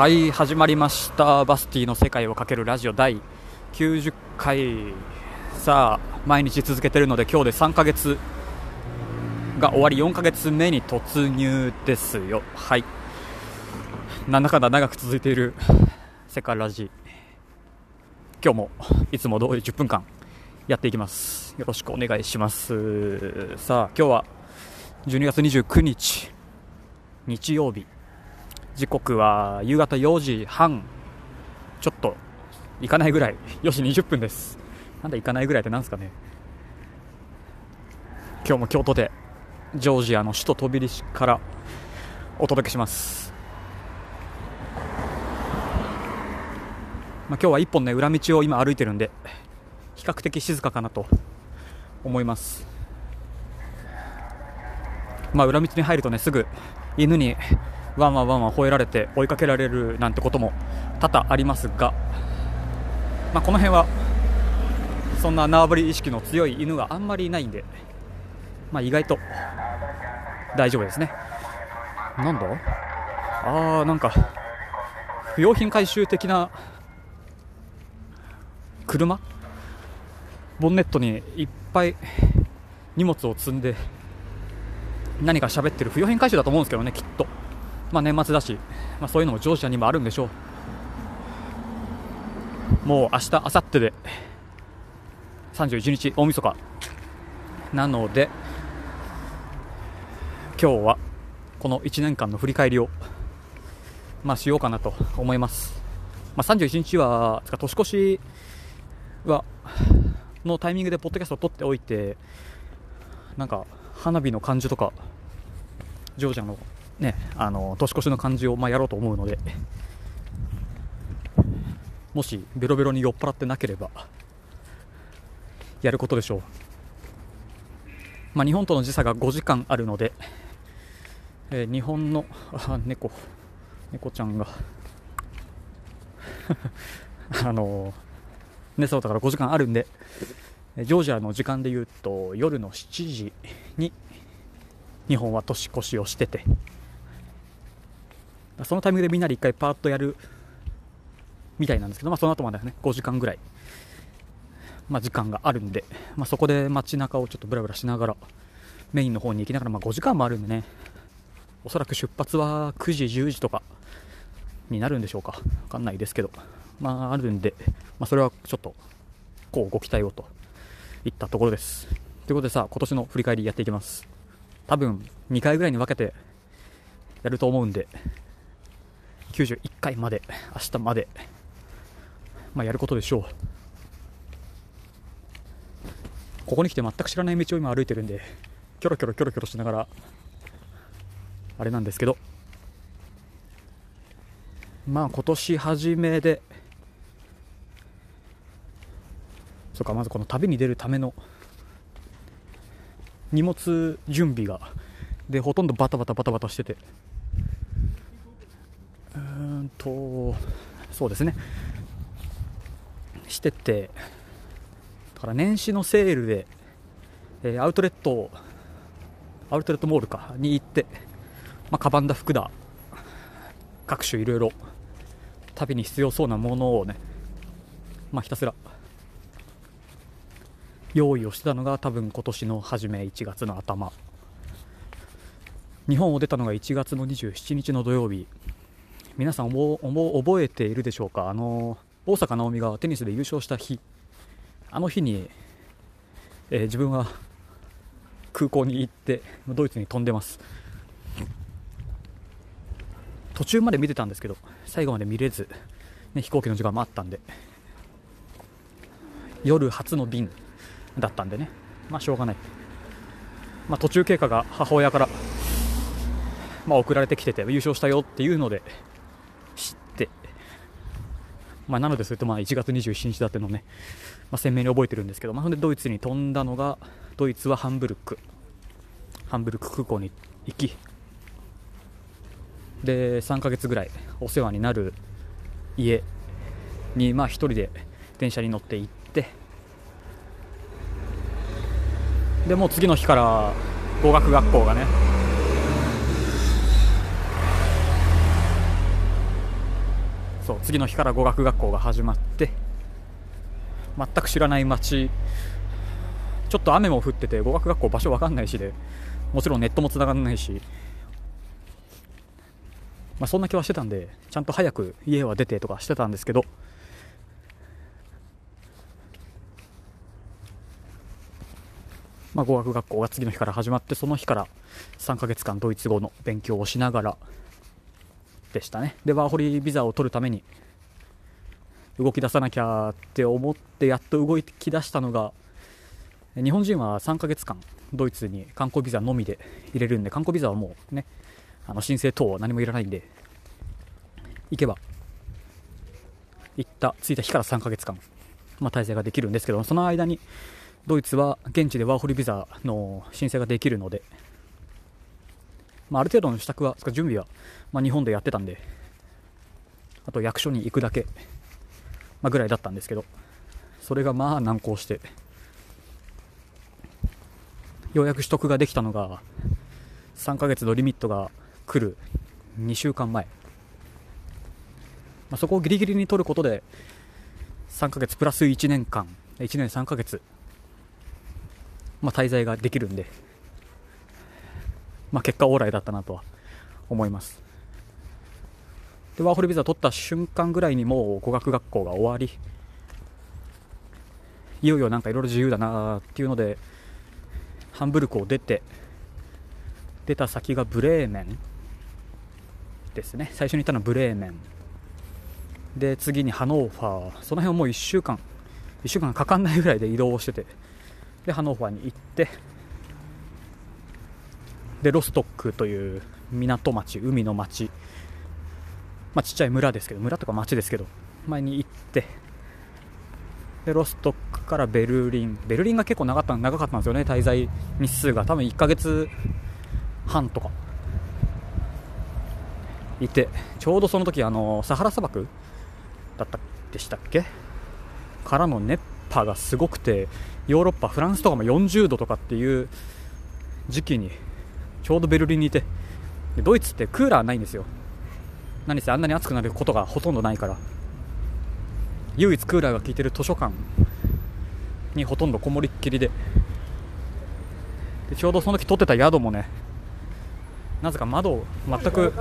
はい始まりました。バスティの世界をかけるラジオ第90回。さあ毎日続けてるので今日で3ヶ月が終わり4ヶ月目に突入ですよ。はい。なんだかんだ長く続いている世界ラジ。今日もいつも通り10分間やっていきます。よろしくお願いします。さあ今日は12月29日日曜日。時刻は夕方4時半。ちょっと行かないぐらい。4時20分です。なんで行かないぐらいってなんですかね。今日も京都でジョージアの首都トビリシからお届けします。まあ、今日は一本ね裏道を今歩いてるんで比較的静かかなと思います。まあ裏道に入るとねすぐ犬にワンワンワンワン吠えられて追いかけられるなんてことも多々ありますが、まあ、この辺はそんな縄張り意識の強い犬があんまりいないんで、まあ、意外と大丈夫ですね。なんだ？あーなんか不用品回収的な車？ボンネットにいっぱい荷物を積んで何か喋ってる不用品回収だと思うんですけどねきっと。まあ、年末だし、まあ、そういうのも上司にもあるんでしょう。もう明日明後日で31日大晦日。なので今日はこの1年間の振り返りを、まあ、しようかなと思います、まあ、31日は年越しはのタイミングでポッドキャストを撮っておいてなんか花火の感じとかジョージアのね、あの年越しの感じをまあやろうと思うのでもしベロベロに酔っ払ってなければやることでしょう、まあ、日本との時差が5時間あるので、えー、日本の猫猫ちゃんが あの寝そうだから5時間あるんでジョージアの時間でいうと夜の7時に日本は年越しをしててそのタイミングでみんなで1回パーッとやるみたいなんですけど、まあ、その後までね5時間ぐらい、まあ、時間があるんで、まあ、そこで街中をちょっとブラブラしながらメインの方に行きながら、まあ、5時間もあるんでねおそらく出発は9時10時とかになるんでしょうか分かんないですけどまああるんで、まあ、それはちょっとこうご期待をといったところです。ということでさ今年の振り返りやっていきます。多分2回ぐらいに分けてやると思うんで91回まで、明日まで、まあ、やることでしょう。ここに来て全く知らない道を今歩いてるんで、キョロキョロキョロキョロしながら、あれなんですけど、まあ今年初めで、そうか、まずこの旅に出るための荷物準備が、で、ほとんどバタバタバタバタしてて、うんとそうですね。しててだから年始のセールで、えー、アウトレットアウトレットモールかに行って、まあ、カバンだ服だ各種いろいろ旅に必要そうなものをね、まあ、ひたすら用意をしてたのが多分今年の初め1月の頭。日本を出たのが1月の27日の土曜日。皆さん覚えているでしょうか？あの大坂なおみがテニスで優勝した日。あの日に、えー、自分は空港に行ってドイツに飛んでます。途中まで見てたんですけど最後まで見れず、ね、飛行機の時間もあったんで。夜初の便だったんでね。まあしょうがない、まあ、途中経過が母親から、まあ、送られてきてて優勝したよっていうのでまあ、なのでそれとまあ1月27日だってのね、まあ、鮮明に覚えてるんですけど、まあ、でドイツに飛んだのがドイツはハンブルク。ハンブルク空港に行きで3ヶ月ぐらいお世話になる家にまあ1人で電車に乗って行ってでもう次の日から語学学校がね次の日から語学学校が始まって全く知らない街ちょっと雨も降ってて語学学校場所わかんないしでもちろんネットも繋がらないし、まあ、そんな気はしてたんでちゃんと早く家は出てとかしてたんですけどまあ、語学学校が次の日から始まってその日から3ヶ月間ドイツ語の勉強をしながらでしたね。でワーホリビザを取るために動き出さなきゃって思ってやっと動き出したのが日本人は3ヶ月間ドイツに観光ビザのみで入れるんで観光ビザはもうねあの申請等は何もいらないんで行けば行った着いた日から3ヶ月間、まあ、滞在ができるんですけどその間にドイツは現地でワーホリビザの申請ができるので、まあ、ある程度の支度は準備は、まあ、日本でやってたんであと役所に行くだけ、まあ、ぐらいだったんですけどそれがまあ難航してようやく取得ができたのが3ヶ月のリミットが来る2週間前、まあ、そこをギリギリに取ることで3ヶ月プラス1年間1年3ヶ月、まあ、滞在ができるんで、まあ、結果オーライだったなとは思います。でワーホルビザ取った瞬間ぐらいにもう語学学校が終わりいよいよなんかいろいろ自由だなっていうのでハンブルクを出て出た先がブレーメンですね。最初に行ったのはブレーメン。で次にハノーファー。その辺をもう1週間1週間かかんないぐらいで移動しててでハノーファーに行ってでロストックという港町海の町。まあ、ちっちゃい村ですけど村とか町ですけど前に行って。でロストックからベルリン。ベルリンが結構長かった長かったんですよね滞在日数が。多分1ヶ月半とか。いてちょうどその時あのサハラ砂漠だったでしたっけ？からの熱波がすごくてヨーロッパフランスとかも40度とかっていう時期にちょうどベルリンにいて。ドイツってクーラーないんですよ。何せあんなに暑くなることがほとんどないから。唯一クーラーが効いてる図書館にほとんどこもりっきりで。でちょうどその時取ってた宿もねなぜか窓を全く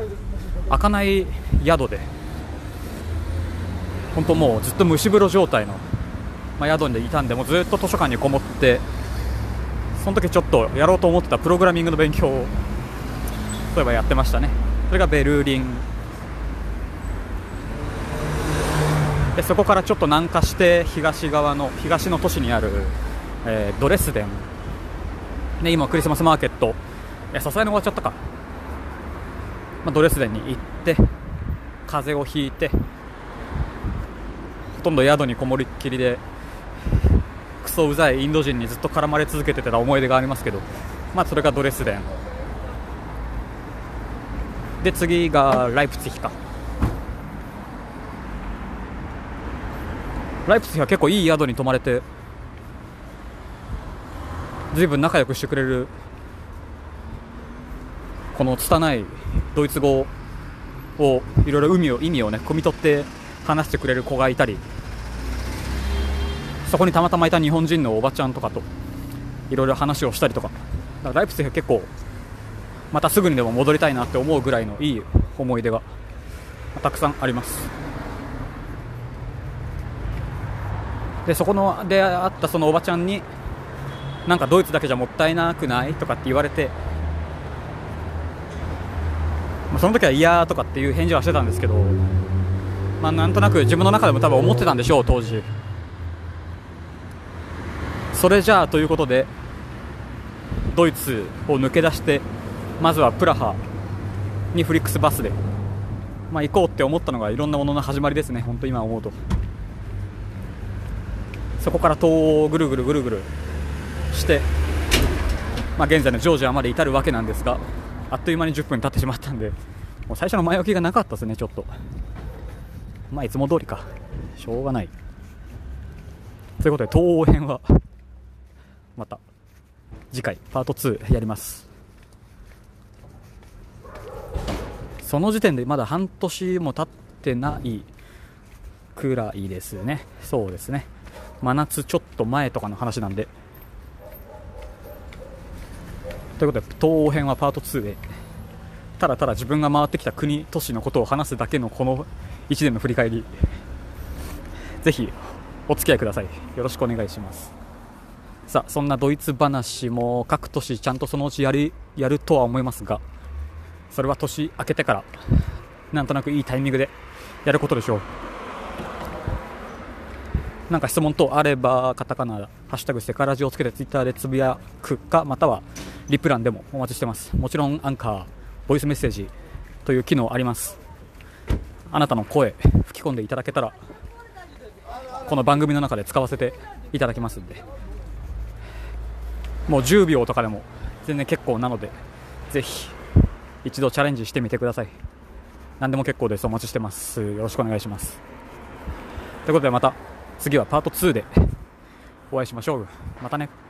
開かない宿で。本当もうずっと蒸し風呂状態の、まあ、宿でいたんでもうずっと図書館にこもってその時ちょっとやろうと思ってたプログラミングの勉強をそういえばやってましたね。それがベルリン。でそこからちょっと南下して東側の東の都市にある、えー、ドレスデン、ね、今クリスマスマーケット。さすがに終わっちゃったか、まあ、ドレスデンに行って風邪をひいてほとんど宿にこもりっきりでクソうざいインド人にずっと絡まれ続けてた思い出がありますけど、まあ、それがドレスデン。で次がライプツィヒか。ライプツィヒは結構いい宿に泊まれてずいぶん仲良くしてくれるこの拙いドイツ語をいろいろ意味をね汲み取って話してくれる子がいたりそこにたまたまいた日本人のおばちゃんとかといろいろ話をしたりとか。かライプツィは結構またすぐにでも戻りたいなって思うぐらいのいい思い出がたくさんあります。でそこので会ったそのおばちゃんになんかドイツだけじゃもったいなくないとかって言われて、まあ、その時は嫌とかっていう返事はしてたんですけど、まあ、なんとなく自分の中でも多分思ってたんでしょう当時。それじゃあということでドイツを抜け出してまずはプラハにフリックスバスで、まあ、行こうって思ったのがいろんなものの始まりですね。本当今思うと。そこから東欧をぐるぐるぐるぐるして、まあ、現在のジョージアまで至るわけなんですがあっという間に10分経ってしまったんでもう最初の前置きがなかったですねちょっと。まあいつも通りか。しょうがない。ということで東欧編はまた次回パート2やります。その時点でまだ半年も経ってないくらいですね。そうですね。真夏ちょっと前とかの話なんで。ということで東欧編はパート2でただただ自分が回ってきた国都市のことを話すだけのこの1年の振り返り。ぜひお付き合いください。よろしくお願いします。さあそんなドイツ話も各都市ちゃんとそのうちやりやるとは思いますがそれは年明けてからなんとなくいいタイミングでやることでしょう。なんか質問等あればカタカナハッシュタグセカラジをつけてツイッターでつぶやくかまたはリプランでもお待ちしてます。もちろんアンカーボイスメッセージという機能あります。あなたの声吹き込んでいただけたらこの番組の中で使わせていただきますんで。もう10秒とかでも全然結構なのでぜひ一度チャレンジしてみてください。何でも結構です。お待ちしてます。よろしくお願いします。ということでまた次はパート2でお会いしましょう。またね。